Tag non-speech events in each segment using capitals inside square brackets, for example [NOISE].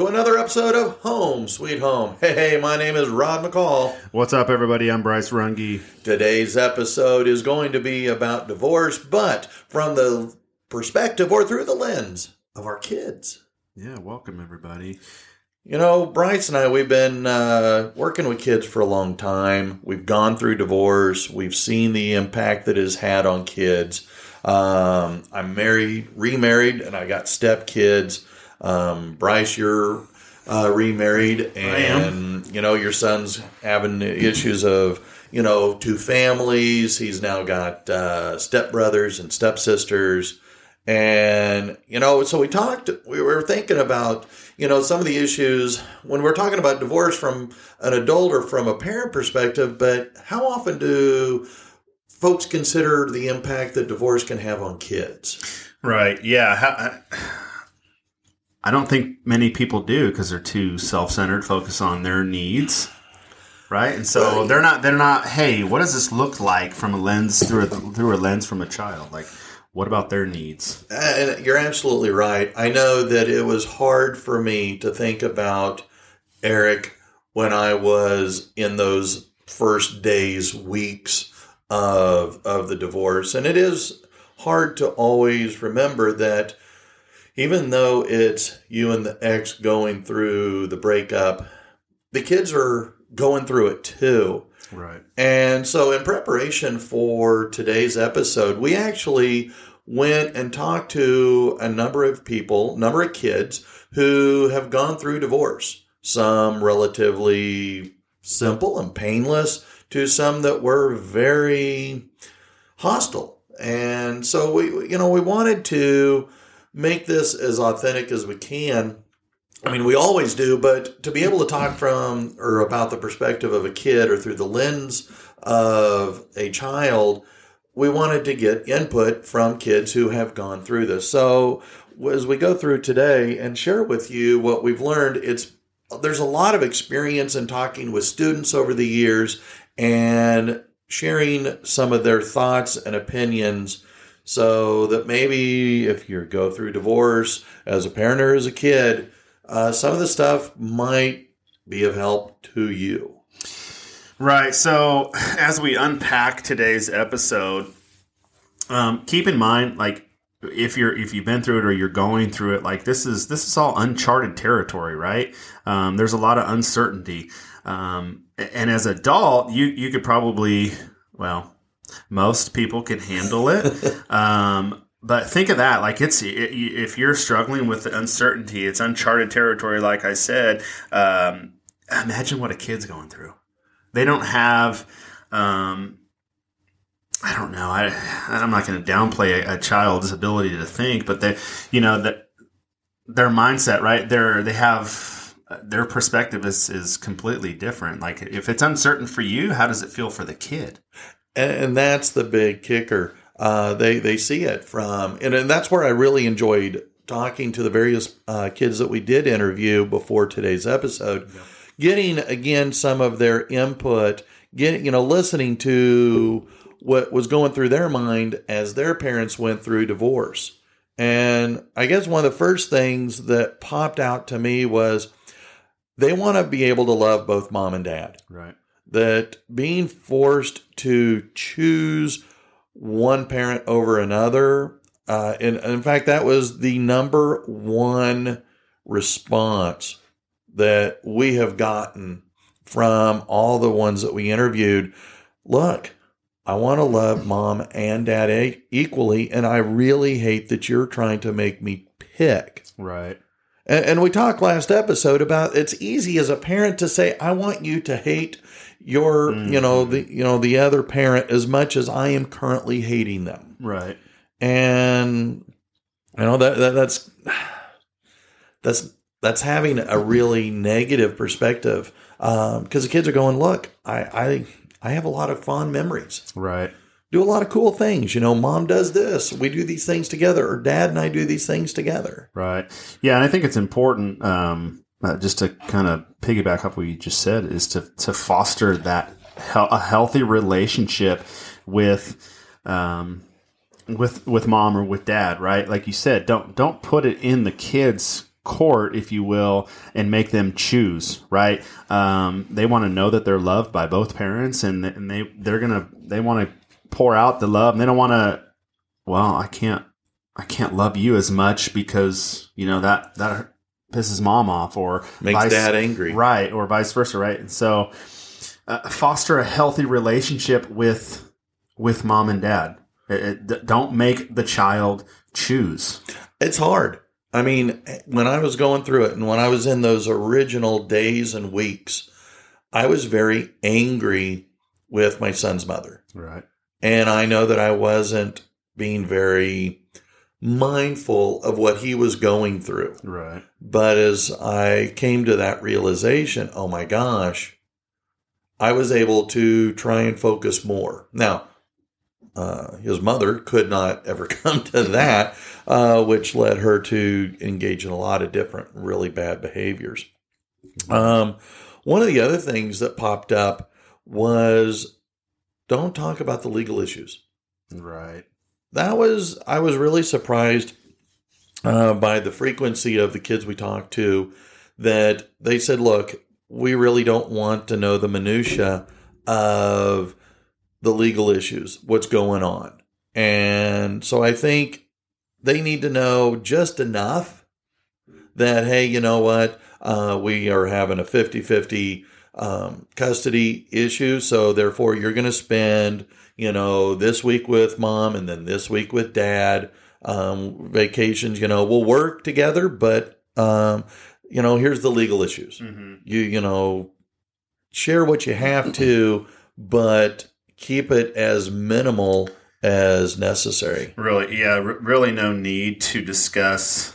to another episode of Home Sweet Home. Hey, hey, my name is Rod McCall. What's up, everybody? I'm Bryce Runge. Today's episode is going to be about divorce, but from the perspective or through the lens of our kids. Yeah, welcome, everybody. You know, Bryce and I, we've been uh, working with kids for a long time. We've gone through divorce. We've seen the impact that has had on kids. Um, I'm married, remarried, and I got step kids. Um, Bryce, you're uh, remarried, and you know your son's having issues of you know two families. He's now got uh, step brothers and stepsisters, and you know. So we talked. We were thinking about you know some of the issues when we're talking about divorce from an adult or from a parent perspective. But how often do folks consider the impact that divorce can have on kids? Right. Yeah. How, I don't think many people do because they're too self-centered, focus on their needs, right? And so they're not. They're not. Hey, what does this look like from a lens through a, through a lens from a child? Like, what about their needs? Uh, and you're absolutely right. I know that it was hard for me to think about Eric when I was in those first days, weeks of of the divorce. And it is hard to always remember that even though it's you and the ex going through the breakup, the kids are going through it too. Right. And so, in preparation for today's episode, we actually went and talked to a number of people, number of kids who have gone through divorce. Some relatively simple and painless, to some that were very hostile. And so, we, you know, we wanted to make this as authentic as we can I mean, we always do, but to be able to talk from or about the perspective of a kid or through the lens of a child, we wanted to get input from kids who have gone through this. So as we go through today and share with you what we've learned, it's there's a lot of experience in talking with students over the years and sharing some of their thoughts and opinions so that maybe if you go through divorce as a parent or as a kid, uh, some of the stuff might be of help to you. Right. So as we unpack today's episode, um, keep in mind, like if you're if you've been through it or you're going through it, like this is this is all uncharted territory, right? Um, there's a lot of uncertainty, um, and as adult, you you could probably well, most people can handle it. [LAUGHS] um, but think of that, like it's it, if you're struggling with the uncertainty, it's uncharted territory. Like I said, um, imagine what a kid's going through they don't have um, I don't know. I I'm not going to downplay a, a child's ability to think, but they, you know, that their mindset, right? They're they have their perspective is is completely different. Like if it's uncertain for you, how does it feel for the kid? And, and that's the big kicker. Uh, they they see it from, and, and that's where I really enjoyed talking to the various uh, kids that we did interview before today's episode, getting again some of their input, getting you know listening to what was going through their mind as their parents went through divorce. And I guess one of the first things that popped out to me was they want to be able to love both mom and dad Right. That being forced to choose one parent over another, uh, and, and in fact, that was the number one response that we have gotten from all the ones that we interviewed. Look, I want to love mom and dad equally, and I really hate that you're trying to make me pick. Right. And, and we talked last episode about it's easy as a parent to say, I want you to hate your, you know, the you know, the other parent as much as I am currently hating them. Right. And you know that, that that's that's that's having a really negative perspective because the kids are going, look, I, I I have a lot of fond memories Right. do a lot of cool things. You know, mom does this, we do these things together, or dad and I do these things together. Right. Yeah, and I think it's important, um, uh, just to kind of piggyback up what you just said, is to to foster that hel- a healthy relationship with. Um, with with mom or with dad, right? Like you said, don't don't put it in the kids' court, if you will, and make them choose. Right? Um, they want to know that they're loved by both parents, and and they they're gonna they want to pour out the love, and they don't want to. Well, I can't I can't love you as much because you know that that pisses mom off or Makes vice, dad angry. right or vice versa right and so uh, foster a healthy relationship with with mom and dad It- it- don't make the child choose It's hard. I mean, when I was going through it and when I was in those original days and weeks, I was very angry with my son's mother. right And I know that I wasn't being very mindful of what he was going through. right But as I came to that realization, oh my gosh, I was able to try and focus more. Now, uh, his mother could not [LAUGHS] ever come to that, uh, which led her to engage in a lot of different really bad behaviors. Um, one of the other things that popped up was don't talk about the legal issues right that was I was really surprised uh, by the frequency of the kids we talked to that they said, "Look, we really don't want to know the minutia of the legal issues, what's going on," and so I think they need to know just enough that hey, you know what, uh, we are having a 50-50 um, custody issue, so therefore you're going to spend you know, this week with mom and then this week with dad. Um, vacations, you know, we'll work together, but um, you know, here's the legal issues. mm-hmm. You you know, share what you have to, but keep it as minimal as necessary. really yeah r- really no need to discuss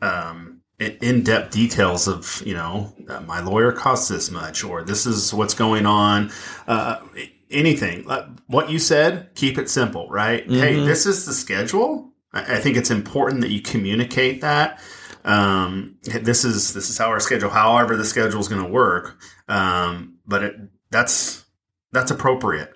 um in- in-depth details of you know uh, my lawyer costs this much or this is what's going on uh, anything what you said keep it simple right hey Mhm. this is the schedule I-, I think it's important that you communicate that um, this is this is how our schedule however the schedule is going to work um, but it, that's that's appropriate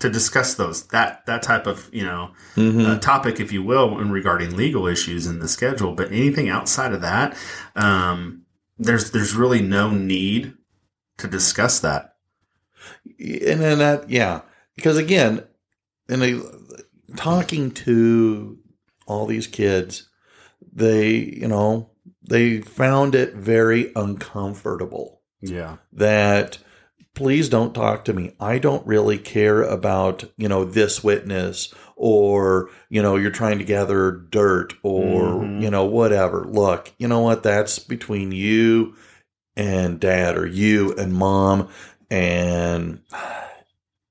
to discuss those that that type of you know Mm-hmm. uh, topic, if you will, in regarding legal issues in the schedule. But anything outside of that, um, there's there's really no need to discuss that. And then that yeah. Because again and a, talking to all these kids they you know they found it very uncomfortable. Yeah, that please don't talk to me. I don't really care about you know this witness or you know you're trying to gather dirt or Mhm. you know whatever. Look you know what? That's between you and dad or you and mom and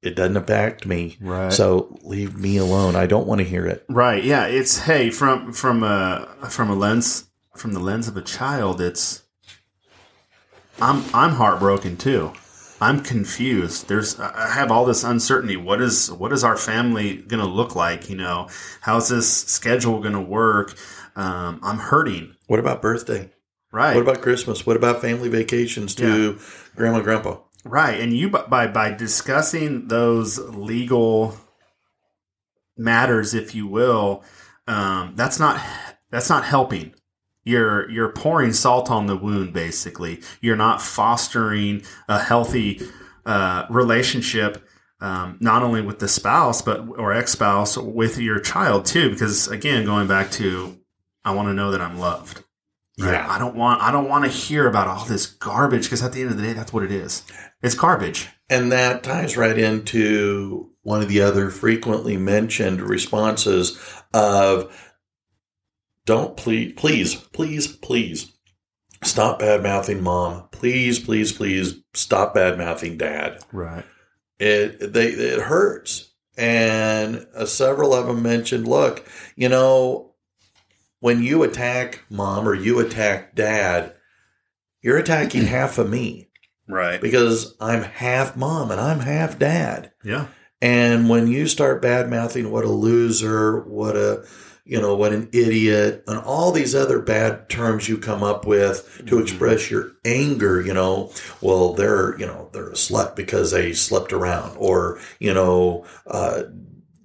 it doesn't impact me right. so leave me alone i don't want to hear it right, yeah, it's hey from from a from a lens from the lens of a child, it's I'm I'm heartbroken too. I'm confused. There's I have all this uncertainty. What is what is our family going to look like? You know, how's this schedule going to work? Um, I'm hurting. what about birthday Right. what about christmas what about family vacations to grandma and grandpa Right, and you by by discussing those legal matters, if you will, um, that's not that's not helping. You're you're pouring salt on the wound. Basically, you're not fostering a healthy uh, relationship. Um, not only with the spouse, but or ex spouse, with your child too. Because again, going back to, I want to know that I'm loved. Right? Yeah. I don't want I don't want to hear about all this garbage because at the end of the day, that's what it is. It's garbage. And that ties right into one of the other frequently mentioned responses of don't please, please, please, please stop bad mouthing mom. Please, please, please stop bad mouthing dad. Right. It, they, it hurts. And uh, several of them mentioned, look, you know, when you attack mom or you attack dad, you're attacking [CLEARS THROAT] half of me Right. because I'm half mom and I'm half dad. Yeah. And when you start bad mouthing what a loser, what a you know, what an idiot, and all these other bad terms you come up with to Mhm. express your anger, you know, well, they're, you know, they're a slut because they slept around, or, you know, uh,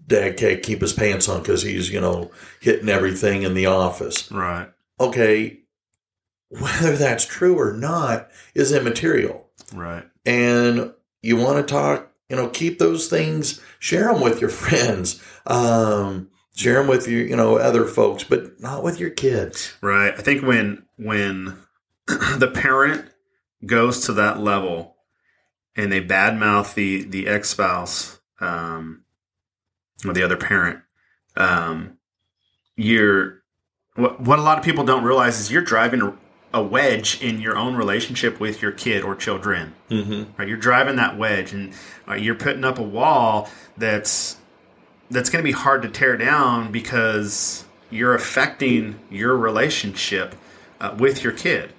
dad can't keep his pants on because he's, you know, hitting everything in the office. Right. Okay, whether that's true or not is immaterial. Right. And you want to talk, you know, keep those things, share them with your [LAUGHS] friends, um, share them with your, you know, other folks, but not with your kids. Right. I think when when [CLEARS THROAT] the parent goes to that level and they badmouth the the ex spouse um, or the other parent, um, you're what, what a lot of people don't realize is you're driving a, wedge in your own relationship with your kid or children. Mm-hmm. Right, you're driving that wedge, and uh, you're putting up a wall that's that's going to be hard to tear down because you're affecting your relationship uh, with your kid.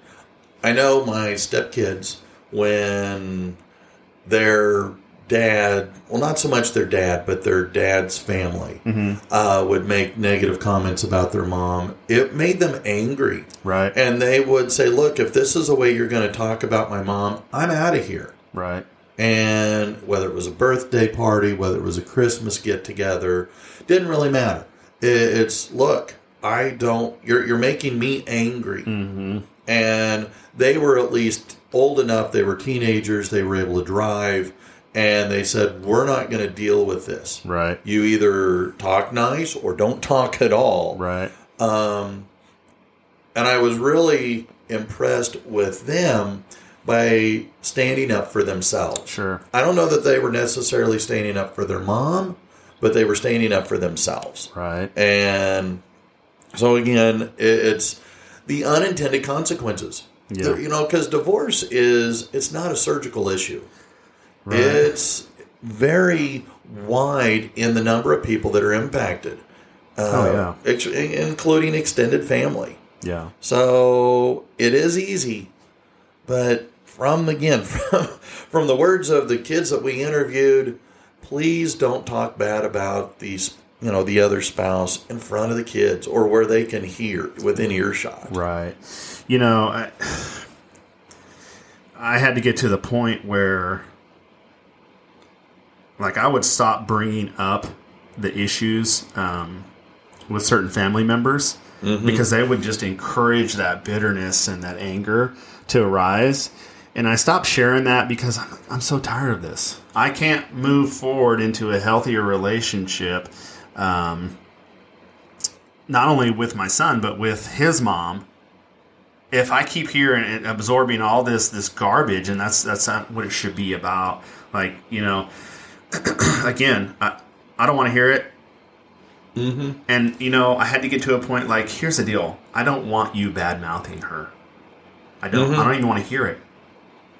I know my stepkids when their dad, well, not so much their dad, but their dad's family uh, would make negative comments about their mom. It made them angry. Right. And they would say, Look, if this is the way you're going to talk about my mom, I'm out of here. Right. And whether it was a birthday party, whether it was a Christmas get together, didn't really matter. It's look, I don't. You're you're making me angry, and they were at least old enough. They were teenagers. They were able to drive, and they said, "We're not going to deal with this. Right. You either talk nice or don't talk at all right Um, and I was really impressed with them by standing up for themselves. Sure. I don't know that they were necessarily standing up for their mom, but they were standing up for themselves. Right. And so again, it's the unintended consequences. Yeah. You know, because divorce is it's not a surgical issue. Right. It's very wide in the number of people that are impacted. Uh, Oh, yeah. ex- including extended family. Yeah. So it is easy, but from again [LAUGHS] from, from the words of the kids that we interviewed, please don't talk bad about these you know the other spouse in front of the kids or where they can hear within earshot. Right. You know, I, [SIGHS] I had to get to the point where, like, I would stop bringing up the issues um, with certain family members because they would just encourage that bitterness and that anger to arise. And I stopped sharing that because I'm, I'm so tired of this. I can't move forward into a healthier relationship. Um, not only with my son but with his mom if i keep hearing and absorbing all this this garbage and that's that's not what it should be about like you know [CLEARS THROAT] again i, I don't want to hear it Mm-hmm. and you know i had to get to a point like here's the deal i don't want you bad mouthing her i don't i don't even want to hear it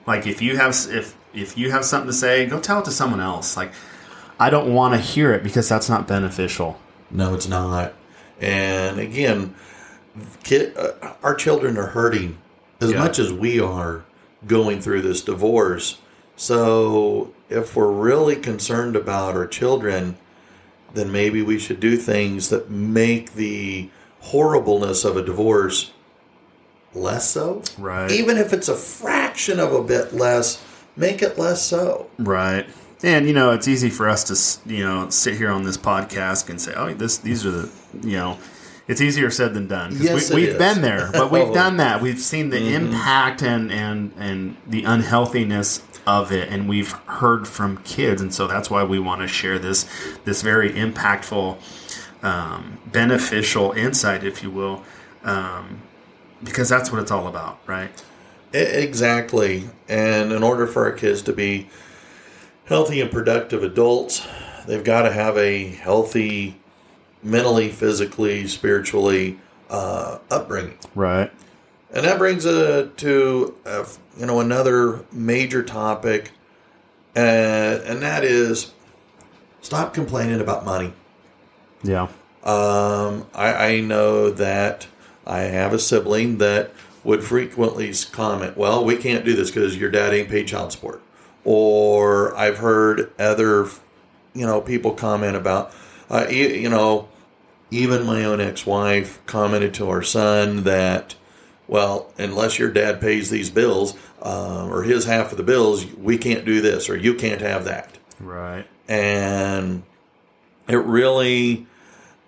like if you have if if you have something to say go tell it to someone else like i don't want to hear it because that's not beneficial No, it's not. And again, kid, uh, our children are hurting as Yeah. much as we are going through this divorce. So, if we're really concerned about our children, then maybe we should do things that make the horribleness of a divorce less so. Right. Even if it's a fraction of a bit less, make it less so. Right. And you know, it's easy for us to you know sit here on this podcast and say, "Oh, this these are the you know." It's easier said than done. Yes, we, we've been there, but we've [LAUGHS] Oh. done that. We've seen the mm-hmm. impact and and and the unhealthiness of it, and we've heard from kids, and so that's why we want to share this this very impactful, um, beneficial insight, if you will, um, because that's what it's all about, right? Exactly. And in order for our kids to be healthy and productive adults, they've got to have a healthy, mentally, physically, spiritually uh, upbringing. Right. And that brings uh, to uh, you know another major topic, uh, and that is stop complaining about money. Yeah. Um, I, I know that I have a sibling that would frequently comment, "Well, we can't do this because your dad ain't paid child support." Or I've heard other, you know, people comment about, uh, you, you know, even my own ex-wife commented to our son that, well, unless your dad pays these bills uh, or his half of the bills, we can't do this or you can't have that Right. and it really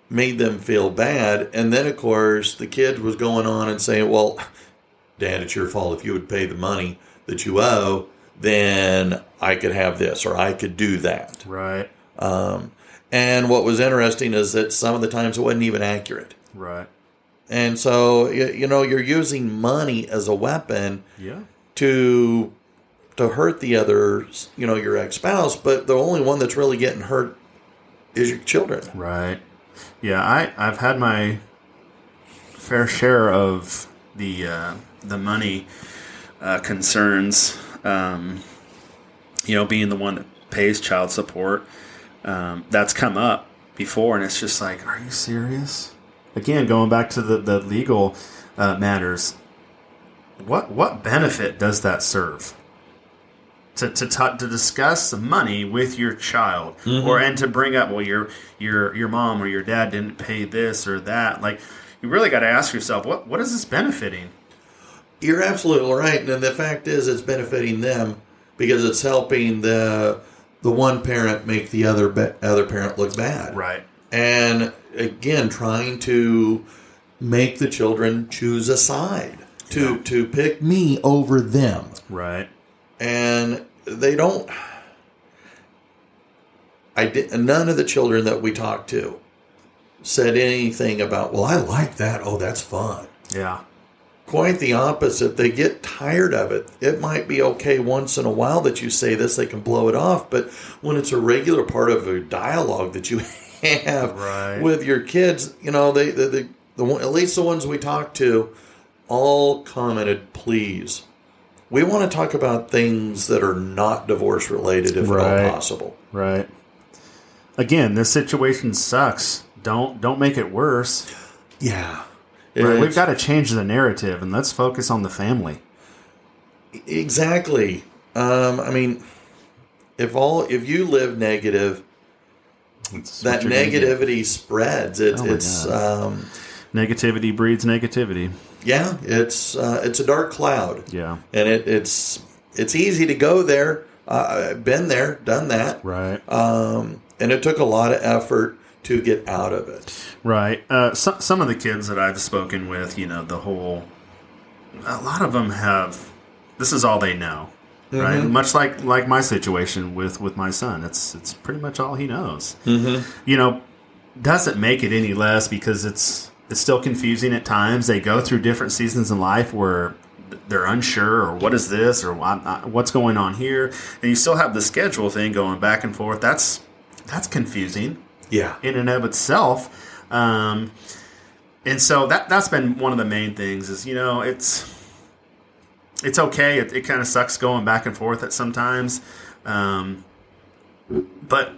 made them feel bad. And then, of course, the kid was going on and saying, "Well, Dad, it's your fault. If you would pay the money that you owe, then I could have this or I could do that. Right. Um, and what was interesting is that some of the times it wasn't even accurate. Right. And so, you, you know, you're using money as a weapon Yeah. to to hurt the other, you know, your ex spouse, but the only one that's really getting hurt is your children. Right. Yeah, I I've had my fair share of the uh, the money uh, concerns. Um, you know, being the one that pays child support, um, that's come up before, and it's just like, are you serious? Again, going back to the the legal uh, matters, what what benefit does that serve? to to, ta to discuss money with your child. Or and to bring up well your your your mom or your dad didn't pay this or that. Like you really got to ask yourself what what is this benefiting? You're absolutely right, and the fact is, it's benefiting them because it's helping the the one parent make the other be- other parent look bad. right. And again trying to make the children choose a side to to pick me over them. Right. And they don't i did none of the children that we talked to said anything about well i like that. Oh that's fun. Yeah. Quite the opposite. They get tired of it. It might be okay once in a while that you say this they can blow it off but when it's a regular part of a dialogue that you [LAUGHS] have Right. with your kids you know they the, the, the one, at least the ones we talked to all commented please we want to talk about things that are not divorce related if at all possible right again this situation sucks don't don't make it worse yeah right? we've got to change the narrative and let's focus on the family Exactly. Um, I mean, if all if you live negative, That's that what you're gonna get. negativity spreads. It's Oh it's um, negativity breeds negativity yeah, it's uh, it's a dark cloud, yeah and it, it's it's easy to go there. Uh, I've been there, done that, right um, and it took a lot of effort to get out of it. Right. Uh, some some of the kids that I've spoken with, you know, the whole, a lot of them have. This is all they know, right? Mhm. Much like like my situation with with my son. It's it's pretty much all he knows. Mm-hmm. You know, doesn't make it any less because it's it's still confusing at times. They go through different seasons in life where they're unsure or what is this or what's going on here, and you still have the schedule thing going back and forth. That's that's confusing Yeah, in and of itself. Um, and so that that's been one of the main things is you know it's it's okay. It, it kind of sucks going back and forth at sometimes, um, but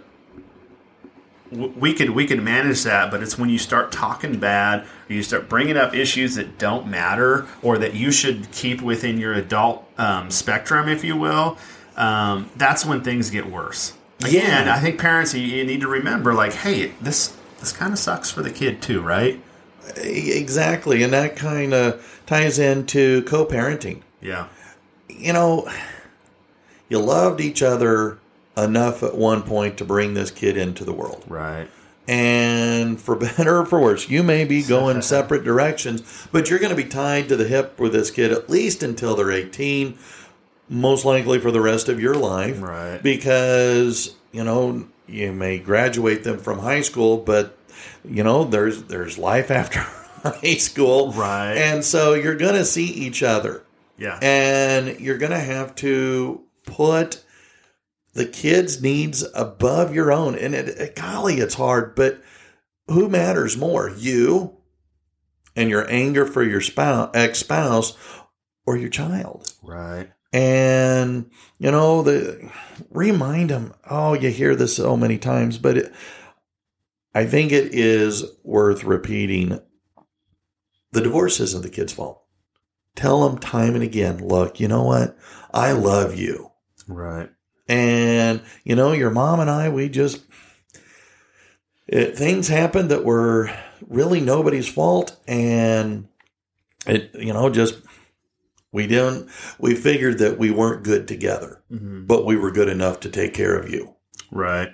w- we could we could manage that. But it's when you start talking bad, or you start bringing up issues that don't matter, or that you should keep within your adult um, spectrum, if you will. Um, that's when things get worse. Again, Yeah. I think parents you, you need to remember, like, hey, this this kind of sucks for the kid too, right? Exactly, and that kind of ties into co-parenting. Yeah, you know, you loved each other enough at one point to bring this kid into the world. right. And for better or for worse, you may be going [LAUGHS] separate directions, but you're going to be tied to the hip with this kid at least until they're 18, most likely for the rest of your life. Right. Because, you know, you may graduate them from high school, but you know, there's there's life [LAUGHS] after high school. Right. And so you're going to see each other Yeah, and you're going to have to put the kids' needs above your own. And it, it- golly, it's hard, but who matters more, you and your anger for your spouse, ex spouse, or your child? right. And you know, the remind them. Oh, you hear this so many times, but it, I think it is worth repeating. The divorce isn't the kid's fault. Tell them time and again. Look, you know what? I love you, Right. and you know your mom and I. We just it, things happened that were really nobody's fault, and it you know just we didn't we figured that we weren't good together hmm but we were good enough to take care of you Right.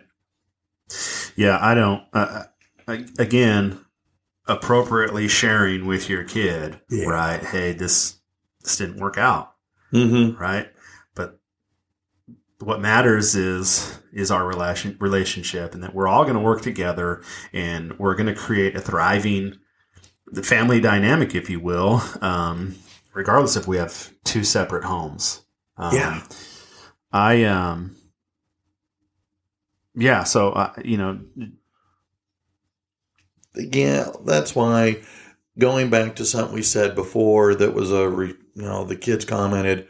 Yeah, I don't. Uh, I- again, appropriately sharing with your kid, Yeah. right? Hey, this this didn't work out, Mm-hmm. right? But what matters is is our relation relationship, and that we're all going to work together, and we're going to create a thriving the family dynamic, if you will, um, regardless if we have two separate homes. Um, Yeah. I um, yeah. So uh, you know, Yeah, that's why going back to something we said before that was a, re, you know, the kids commented,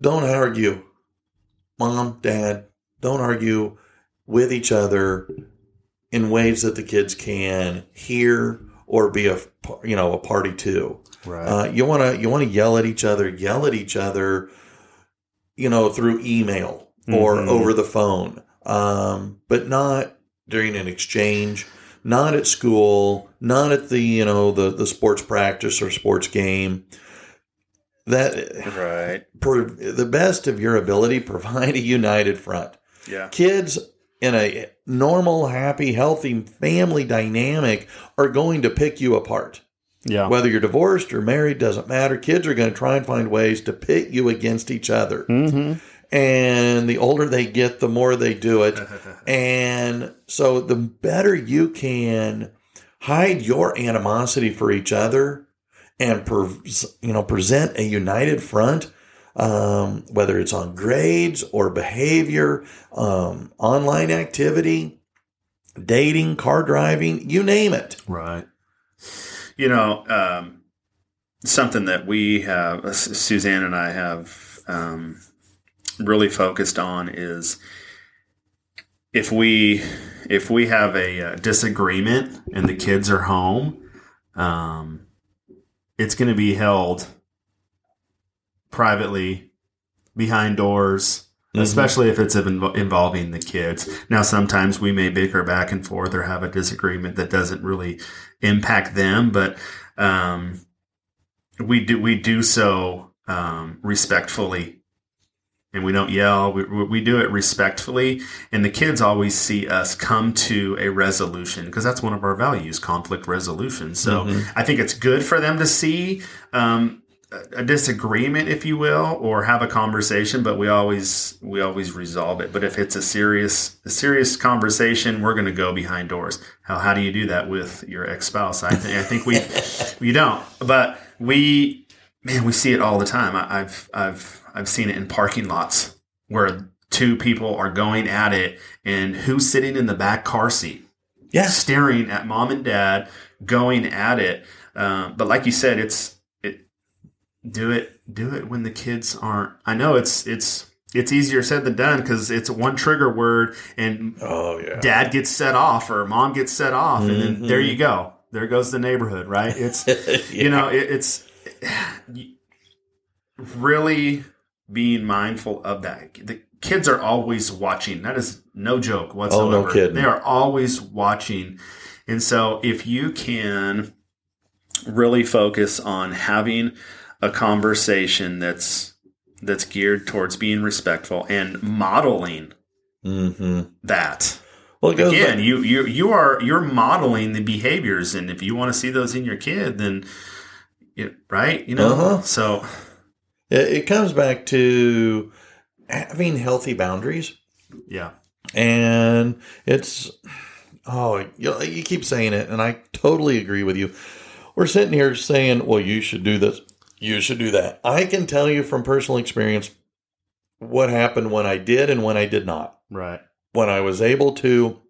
don't argue. Mom, dad, don't argue with each other in ways that the kids can hear or be a, you know, a party to. right, Uh, you want to you want to yell at each other, yell at each other, you know, through email or Mhm. over the phone, um, but not during an exchange, not at school, not at the you know the the sports practice or sports game. That right, per, the best of your ability, provide a united front yeah, kids in a normal, happy, healthy family dynamic are going to pick you apart. yeah, Whether you're divorced or married doesn't matter. Kids are going to try and find ways to pit you against each other. mm-hmm. And the older they get, the more they do it. [LAUGHS] And so the better you can hide your animosity for each other and you know present a united front um, whether it's on grades or behavior um, online activity dating car driving you name it Right. You know, um, something that we have, Suzanne and I have um, really focused on is if we if we have a, uh disagreement and the kids are home, um, it's going to be held privately behind doors especially if it's inv- involving the kids. Now, sometimes we may bicker back and forth or have a disagreement that doesn't really impact them, but um, we do we do so um, respectfully. And we don't yell. We, we do it respectfully, and the kids always see us come to a resolution because that's one of our values: conflict resolution. So Mhm. I think it's good for them to see um, a- a disagreement, if you will, or have a conversation, but we always we always resolve it. But if it's a serious a serious conversation, we're going to go behind doors. How how do you do that with your ex spouse? I think I think we [LAUGHS] we don't, but we man we see it all the time. I, I've I've I've seen it in parking lots where two people are going at it, and who's sitting in the back car seat? Yeah, staring at mom and dad going at it. Um, but like you said, it's it do it do it when the kids aren't. I know it's it's it's easier said than done because it's one trigger word and oh yeah dad gets set off or mom gets set off and then there you go there goes the neighborhood right it's [LAUGHS] you know it, it's really being mindful of that. The kids are always watching. That is no joke whatsoever. kidding. they are always watching. And so if you can really focus on having a conversation that's that's geared towards being respectful and modeling hmm that. Well again back- you you you are you're modeling the behaviors. And if you want to see those in your kid then you, right? You know? Uh-huh. so it, it comes back to having healthy boundaries. Yeah. And it's oh you, you keep saying it and i totally agree with you. We're sitting here saying well you should do this you should do that. I can tell you from personal experience what happened when i did and when i did not. Right. When i was able to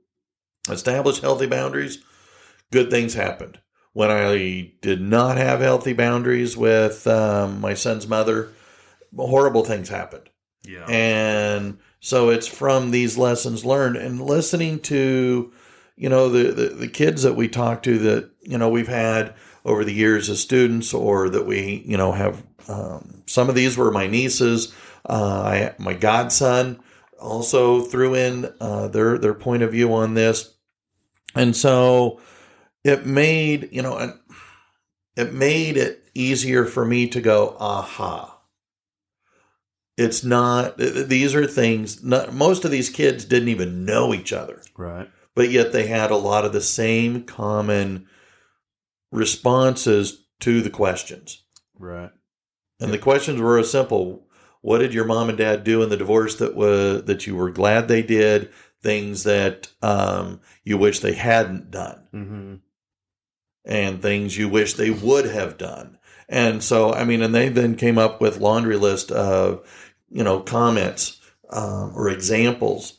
establish healthy boundaries good things happened when i did not have healthy boundaries with um, my son's mother horrible things happened. Yeah. And so it's from these lessons learned and listening to you know the, the the kids that we talk to that you know we've had over the years as students or that we you know have um, some of these were my nieces uh, I, my godson also threw in uh, their their point of view on this. And so it made you know it made it easier for me to go aha it's not these are things not, most of these kids didn't even know each other right but yet they had a lot of the same common responses to the questions right And the questions were as simple. What did your mom and dad do in the divorce that was that you were glad they did? Things that um, you wish they hadn't done, Mm-hmm. And things you wish they would have done. And so, I mean, and they then came up with laundry list of, you know, comments um, or examples.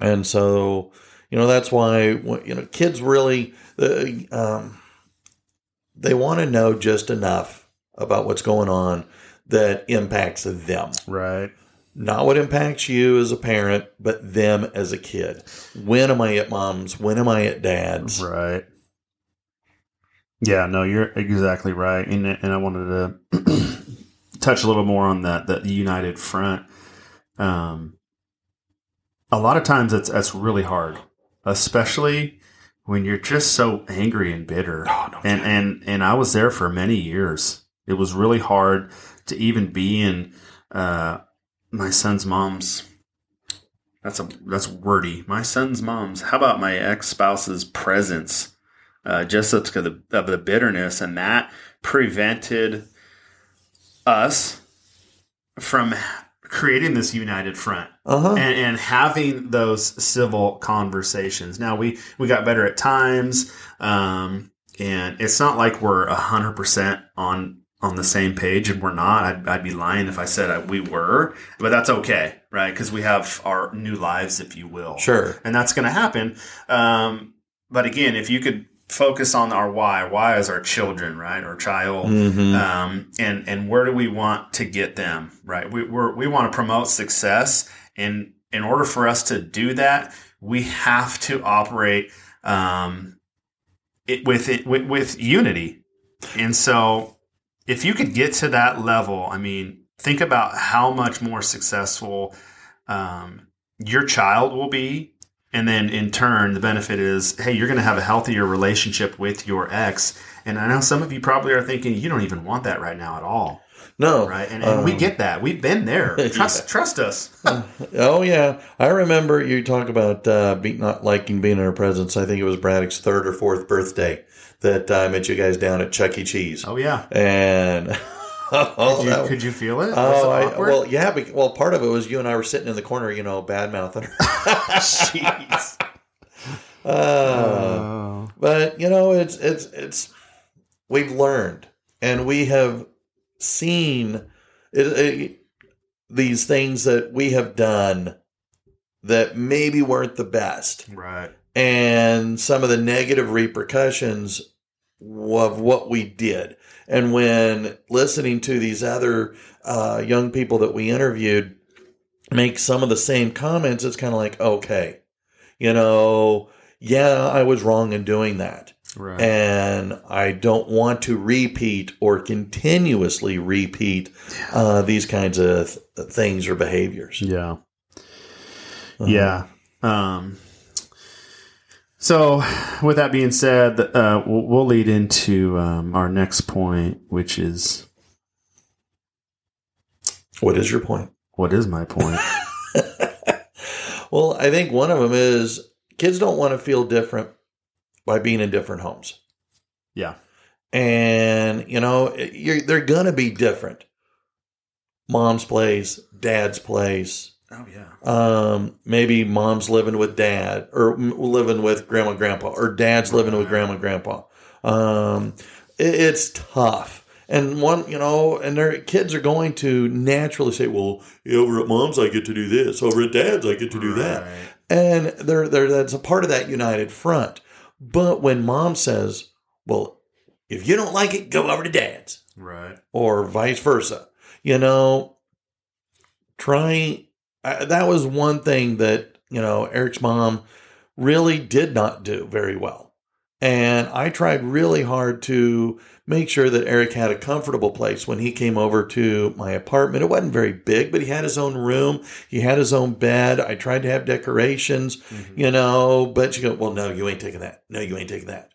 And so, you know, that's why you know kids really uh, um, they want to know just enough about what's going on that impacts them. Right. Not what impacts you as a parent, but them as a kid. When am I at mom's? When am I at dad's? Right. Yeah, no, you're exactly right, and and I wanted to [CLEARS THROAT] touch a little more on that that united front. Um, a lot of times that's that's really hard, especially when you're just so angry and bitter. Oh, no and and and I was there for many years. It was really hard to even be in uh, my son's mom's. That's a that's wordy. My son's mom's. How about my ex spouse's presence? Uh, just of the of the bitterness, and that prevented us from creating this united front Uh huh. and, and having those civil conversations. Now we we got better at times, um, and it's not like we're hundred percent on on the same page, and we're not. I'd, I'd be lying if I said I, we were, but that's okay, right? Because we have our new lives, if you will, Sure. and that's going to happen. Um, but again, if you could focus on our why, why is our children, right, or child, hmm um, and and where do we want to get them right? We we're, we want to promote success. And in order for us to do that we have to operate um, it with it with, with unity. And so if you could get to that level i mean think about how much more successful um, your child will be and then in turn the benefit is hey you're going to have a healthier relationship with your ex and i know some of you probably are thinking you don't even want that right now at all No. right and, and we Um, get that we've been there trust [LAUGHS] Yeah. trust us [LAUGHS] Oh yeah, I remember you talk about uh, be, not liking being in her presence. I think it was Braddock's third or fourth birthday that I met you guys down at Chuck E. Cheese, oh yeah and [LAUGHS] oh, [LAUGHS] could, you, that- could you feel it oh, it I, well, yeah. Well, part of it was you and I were sitting in the corner, you know, bad mouthing her. [LAUGHS] [LAUGHS] Jeez. uh, Oh. but you know, it's it's it's we've learned and we have seen it, it, these things that we have done that maybe weren't the best right and some of the negative repercussions of what we did. And when listening to these other uh, young people that we interviewed make some of the same comments, it's kind of like, okay, you know, yeah, I was wrong in doing that. right And I don't want to repeat or continuously repeat uh, these kinds of th- things or behaviors. yeah Uh-huh. Yeah. Um, so, with that being said, uh, we'll, we'll lead into um, our next point, which is What is your point? what is my point? [LAUGHS] [LAUGHS] well, I think one of them is kids don't want to feel different by being in different homes. yeah. And, you know, you're, they're going to be different. Mom's place, dad's place. Oh yeah. Um, maybe mom's living with dad or living with grandma and grandpa or dad's living with grandma and grandpa. Um, it, it's tough. And one, you know, and their kids are going to naturally say, well, over at mom's, I get to do this. Over at dad's, I get to do that. And they're, they're, that's a part of that united front. But when mom says, well, if you don't like it, go over to dad's Right. or vice versa, you know, trying, uh, that was one thing that, you know, Eric's mom really did not do very well. And I tried really hard to make sure that Eric had a comfortable place when he came over to my apartment. It wasn't very big, but he had his own room. He had his own bed. I tried to have decorations, Mhm. you know, but she go, well, no, you ain't taking that. No, you ain't taking that.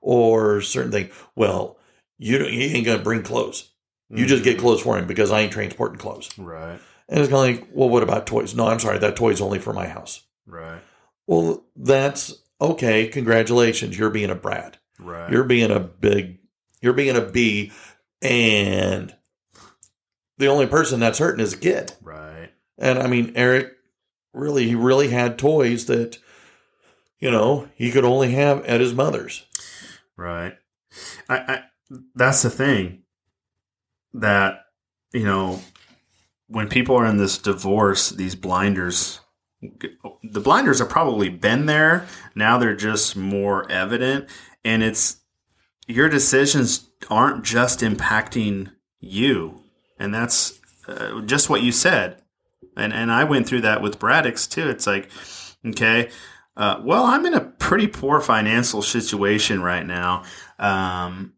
Or certain thing. Well, you don't, he ain't going to bring clothes. You just get Mhm. clothes for him because I ain't transporting clothes. Right. And it's kind of like, well, what about toys? No, I'm sorry, that toy's only for my house. Right. Well, that's okay. Congratulations, you're being a brat. Right. You're being a big, you're being a B, and the only person that's hurting is a kid. Right. And I mean, Eric really, he really had toys that, you know, he could only have at his mother's. Right. I, I that's the thing that you know when people are in this divorce, these blinders the blinders have probably been there. Now they're just more evident and it's your decisions aren't just impacting you. And that's uh, just what you said. And and I went through that with Braddock's too. It's like okay, uh, well, I'm in a pretty poor financial situation right now. Um,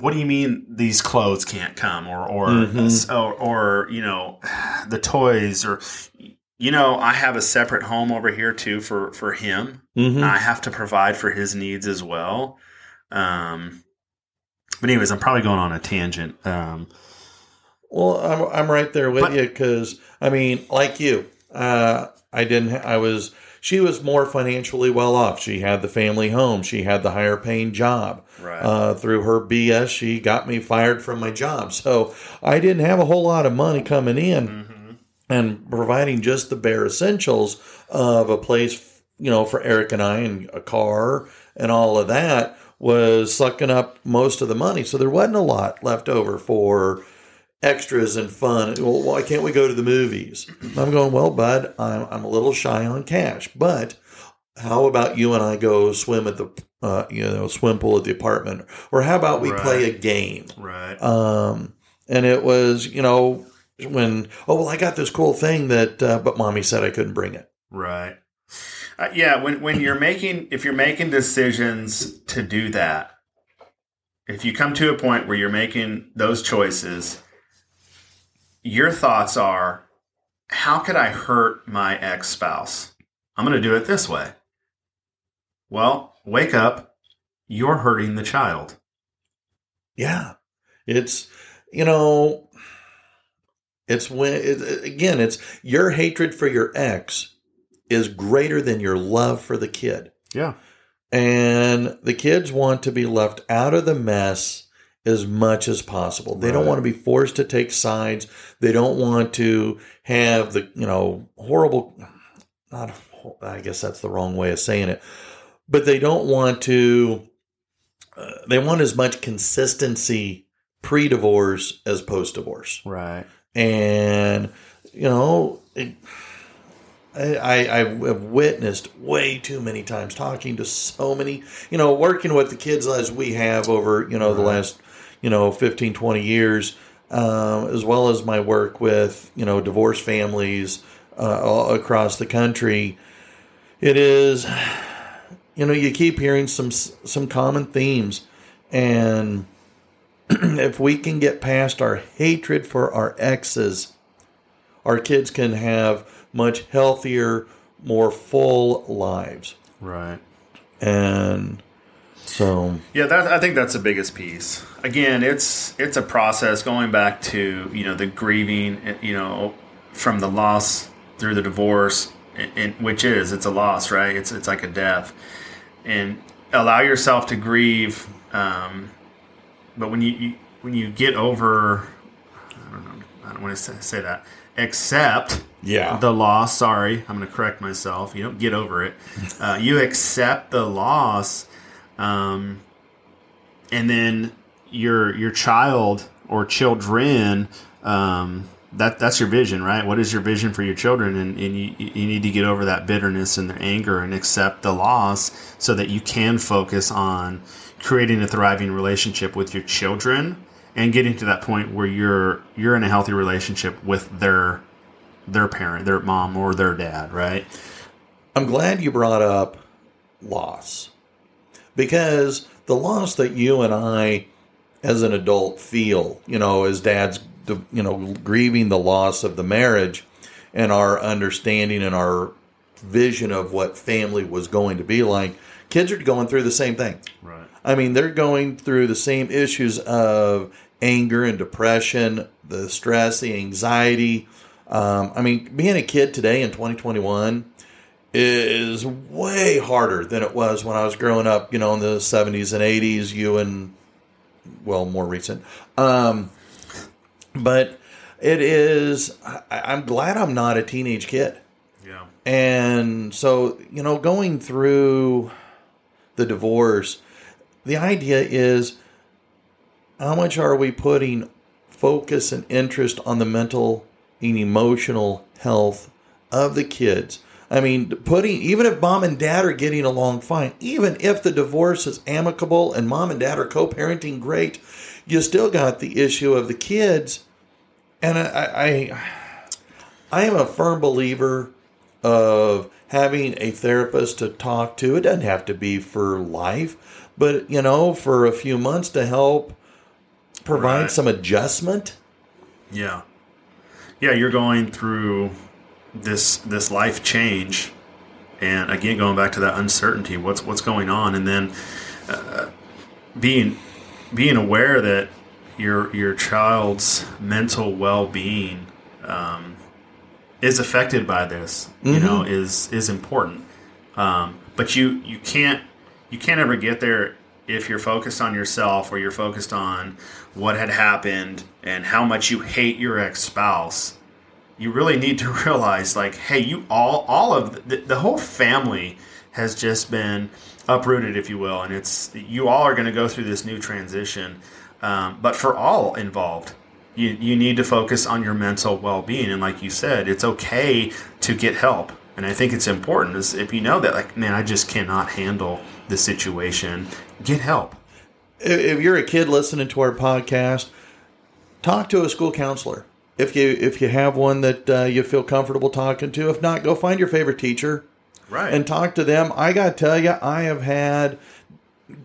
what do you mean these clothes can't come, or or, Mhm. or or you know [SIGHS] the toys, or you know I have a separate home over here too for for him. Mm-hmm. I have to provide for his needs as well. Um, but anyways, I'm probably going on a tangent. Um, Well, I'm I'm right there with But- you because I mean, like you, uh, I didn't. I was. She was more financially well off. She had the family home. She had the higher paying job. Right. Uh, through her BS, she got me fired from my job. So I didn't have a whole lot of money coming in, Mhm. and providing just the bare essentials of a place, you know, for Eric and I, and a car and all of that was sucking up most of the money. So there wasn't a lot left over for extras and fun. Well, why can't we go to the movies? [CLEARS THROAT] I'm going, well, bud, I'm, I'm a little shy on cash, but how about you and I go swim at the, uh, you know, swim pool at the apartment? Or how about we play a game? Right. Um, and it was, you know, when, oh, well, I got this cool thing that, uh, but mommy said I couldn't bring it. Right. Uh, yeah, when when you're making if you're making decisions to do that, if you come to a point where you're making those choices, your thoughts are, how could I hurt my ex spouse? I'm going to do it this way. Well, wake up. You're hurting the child. Yeah. It's, you know, it's when, it, again, it's your hatred for your ex is greater than your love for the kid. Yeah. And the kids want to be left out of the mess as much as possible. They don't want to be forced to take sides. They don't want to have the, you know, horrible, not, I guess that's the wrong way of saying it, but they don't want to, uh, they want as much consistency pre divorce as post divorce Right. and you know it, I, I I've witnessed way too many times talking to so many you know working with the kids as we have over you know the last you know 15 20 years um, as well as my work with you know divorced families uh, all across the country. It is you know you keep hearing some some common themes and [CLEARS THROAT] if we can get past our hatred for our exes, our kids can have much healthier, more full lives. Right. And so, Yeah, that, I think that's the biggest piece. Again, it's it's a process going back to you know the grieving, you know, from the loss through the divorce, and, which is it's a loss, right? It's it's like a death, and allow yourself to grieve. Um, but when you, you when you get over, I don't know, I don't want to say, say that. Accept yeah. the loss. Sorry, I'm going to correct myself. You don't get over it. [LAUGHS] Uh, you accept the loss, um, and then your your child or children. Um, that that's your vision, right? What is your vision for your children? And, and you, you need to get over that bitterness and the anger and accept the loss, so that you can focus on creating a thriving relationship with your children and getting to that point where you're you're in a healthy relationship with their their parent, their mom or their dad, right? I'm glad you brought up loss because the loss that you and I, as an adult, feel, you know, as dads, you know, grieving the loss of the marriage and our understanding and our vision of what family was going to be like, kids are going through the same thing. Right. I mean, they're going through the same issues of anger and depression, the stress, the anxiety. Um, I mean, being a kid today in 2021 is way harder than it was when I was growing up, you know, in the 70s and 80s, you and, well, more recent. Um, but it is. I, I'm glad I'm not a teenage kid. Yeah. And so, you know, going through the divorce, the idea is how much are we putting focus and interest on the mental and emotional health of the kids? I mean, putting even if mom and dad are getting along fine, even if the divorce is amicable and mom and dad are co-parenting great, you still got the issue of the kids. And I, I, I am a firm believer of having a therapist to talk to. It doesn't have to be for life, but you know, for a few months to help provide Right. some adjustment. Yeah. Yeah, you're going through this this life change and again going back to that uncertainty what's what's going on and then uh, being being aware that your your child's mental well-being um, is affected by this you know is is important. Um, but you you can't you can't ever get there if you're focused on yourself or you're focused on what had happened and how much you hate your ex-spouse. You really need to [LAUGHS] realize like hey you all all of the, the whole family has just been uprooted if you will and it's you all are going to go through this new transition um, but for all involved you, you need to focus on your mental well-being and like you said it's okay to get help and i think it's important is if you know that like man i just cannot handle the situation get help If if you're a kid listening to our podcast, talk to a school counselor. If you if you have one that uh, you feel comfortable talking to, if not, go find your favorite teacher right and talk to them. I got to tell you, I have had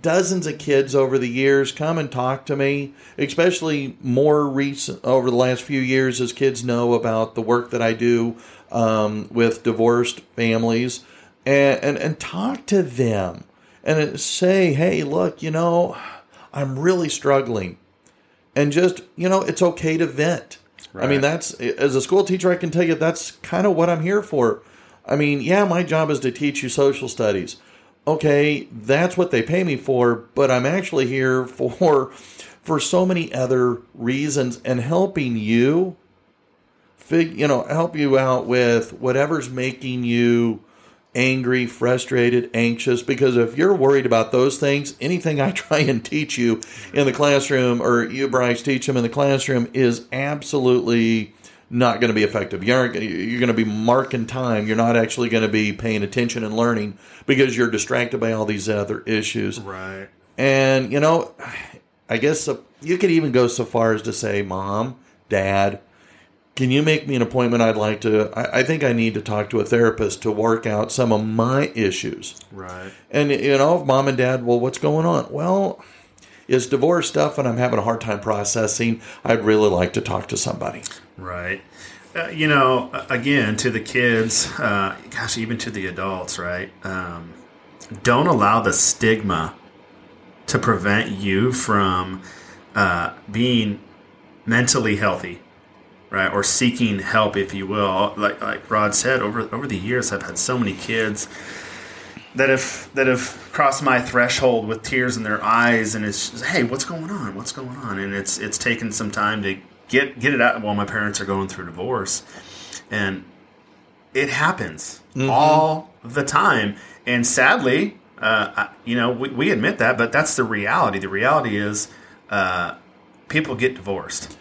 dozens of kids over the years come and talk to me, especially more recent over the last few years as kids know about the work that I do um, with divorced families and, and, and talk to them and say, hey, look, you know, I'm really struggling. And just, you know, it's okay to vent. I mean, that's as a school teacher, I can tell you that's kind of what I'm here for. I mean, yeah, my job is to teach you social studies. Okay, that's what they pay me for, but I'm actually here [LAUGHS] for for so many other reasons and helping you fig, you know, help you out with whatever's making you angry, frustrated, anxious because if you're worried about those things, anything I [LAUGHS] try and teach you in the classroom or you Bryce teach them in the classroom is absolutely not going to be effective. You aren't, you're going to be marking time. You're not actually going to be paying attention and learning because you're distracted by all these other issues. right And, you know, I guess you could even go so far as to say, Mom, Dad, can you make me an appointment? I'd like to. I, I think I need to talk to a therapist to work out some of my issues. right And, you know, if mom and dad, well, what's going on? Well, it's divorce stuff and I'm having a hard time processing. I'd really like to talk to somebody. Right. Uh, you know, again, to the kids, uh, gosh, even to the adults, right? Um, don't allow the stigma to prevent you from uh, being mentally healthy, right? Or seeking help, if you will. Like like Rod said, over over the years, I've had so many kids that have that have crossed my threshold with tears in their eyes, and it's just, hey, what's going on? What's going on? And it's it's taken some time to get get it out. While my parents are going through divorce, and it happens all the time. And sadly, uh, I- you know, we, we admit that, but that's the reality. The reality is, uh, people get divorced.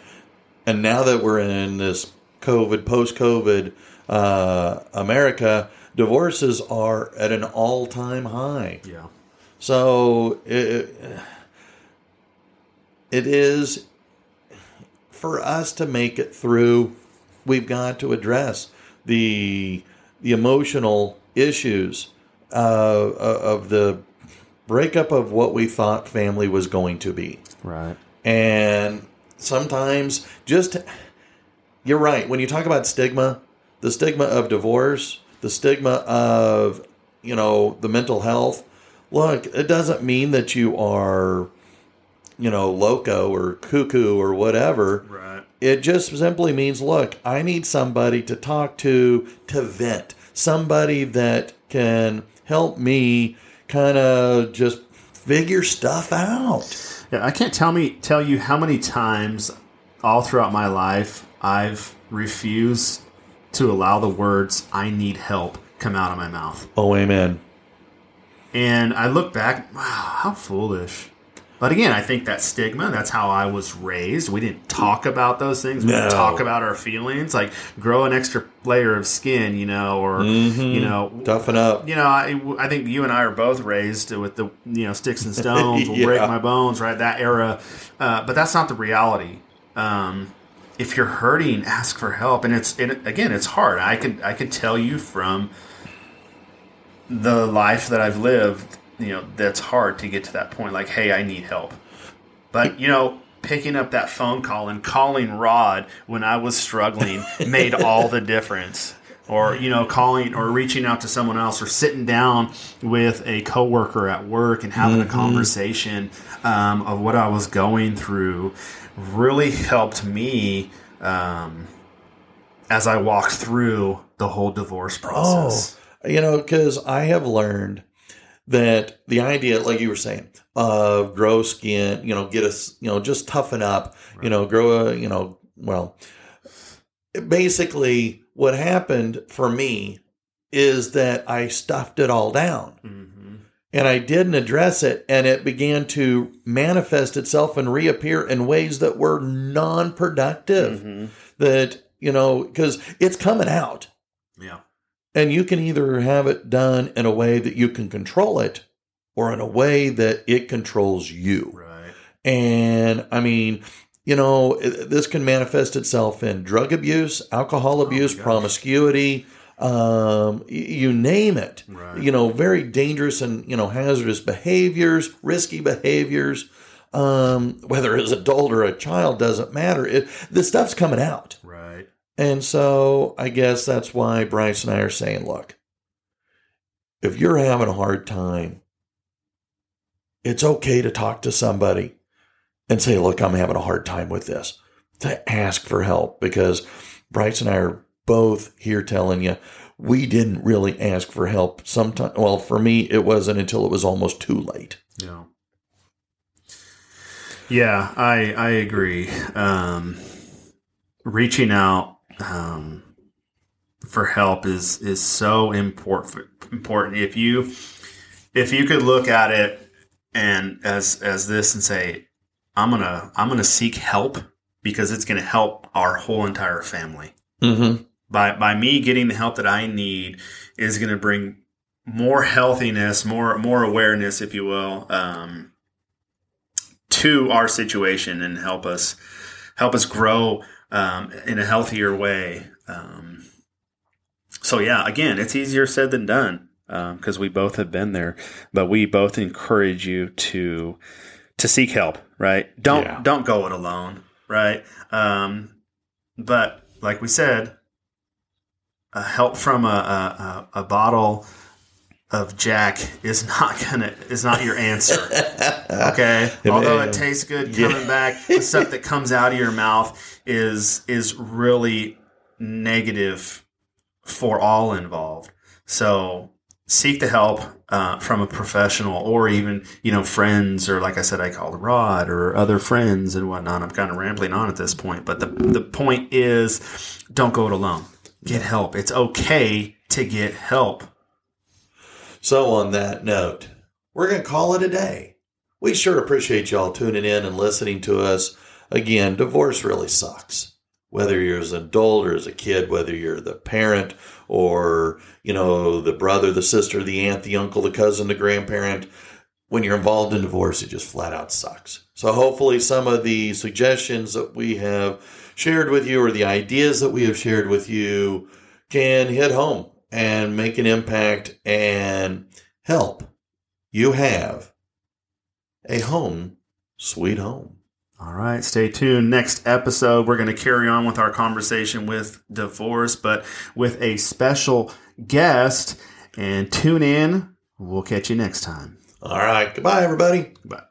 And now that we're in this COVID, post COVID uh, America, divorces are at an all time high. Yeah. So it, it is for us to make it through. We've got to address the the emotional issues uh, of the breakup of what we thought family was going to be, Right. and sometimes just you're right when you talk about stigma, the stigma of divorce, the stigma of you know the mental health. Look, it doesn't mean that you are, you know, loco or cuckoo or whatever. Right. It just simply means, look, I need somebody to talk to, to vent, somebody that can help me kind of just figure stuff out. Yeah, I can't tell me tell you how many times all throughout my life I've refused to allow the words "I need help" come out of my mouth. Oh, amen. And I look back, wow, how foolish. But again, I think that stigma, that's how I was raised. We didn't talk about those things. We didn't talk about our feelings. Like grow an extra layer of skin, you know, or, Mm-hmm. you know, Toughen up. you know, I, I think you and I are both raised with the, you know, sticks and stones [LAUGHS] will break my bones, right? That era. Uh, but that's not the reality. Um, if you're hurting, ask for help. And it's, it, again, it's hard. I could, I could tell you from the life that I've lived, you know, that's hard to get to that point. Like, hey, I need help. But, you know, picking up that phone call and calling Rod when I was struggling [LAUGHS] made all the difference. Or, you know, calling or reaching out to someone else or sitting down with a coworker at work and having a conversation um, of what I was going through really helped me um, as I walked through the whole divorce process. Oh, you know, because I have learned that the idea, like you were saying, of grow skin, you know, get us, you know, just toughen up, you know, grow a, you know, well, basically what happened for me is that I stuffed it all down Mm-hmm. and I didn't address it, and it began to manifest itself and reappear in ways that were non productive. Mm-hmm. That, you know, because it's coming out. And you can either have it done in a way that you can control it or in a way that it controls you. Right. And I mean, you know, this can manifest itself in drug abuse, alcohol abuse, gosh. promiscuity, um, you name it. Right. You know, very dangerous and, you know, hazardous behaviors, risky behaviors. Um, whether it's an adult or a child doesn't matter. It, this stuff's coming out. Right. And so I guess that's why Bryce and I are saying, look, if you're having a hard time, it's okay to talk to somebody and say, look, I'm having a hard time with this, to ask for help because Bryce and I are both here telling you we didn't really ask for help. Sometimes, well, for me, it wasn't until it was almost too late. Yeah. Yeah, I I agree. Um, reaching out um, for help is is so important. Important if you if you could look at it and as as this and say, I'm gonna I'm gonna seek help because it's gonna help our whole entire family. Mm-hmm. by by me getting the help that I need is going to bring more healthiness, more more awareness, if you will, um, to our situation and help us help us grow um, in a healthier way. Um, so yeah, again, it's easier said than done because we both have been there, but we both encourage you to to seek help. Right? Don't Yeah. don't go it alone. Right? Um, but like we said, a help from a, a, a bottle of Jack is not gonna is not your answer. Okay, [LAUGHS] although it tastes good Yeah. coming back, the stuff that comes out of your mouth is is really negative for all involved. So seek the help uh, from a professional or even you know friends or like I said I called Rod or other friends and whatnot. I'm kind of rambling on at this point, but the the point is don't go it alone. Get help. It's okay to get help. So, on that note, we're going to call it a day. We sure appreciate y'all tuning in and listening to us. Again, divorce really sucks. Whether you're as an adult or as a kid, whether you're the parent or, you know, the brother, the sister, the aunt, the uncle, the cousin, the grandparent, when you're involved in divorce, it just flat out sucks. So, hopefully, some of the suggestions that we have shared with you or the ideas that we have shared with you can hit home and make an impact and help you have a home, sweet home. All right, stay tuned. Next episode, we're going to carry on with our conversation with divorce, but with a special guest. And tune in. We'll catch you next time. All right. Goodbye, everybody. Bye.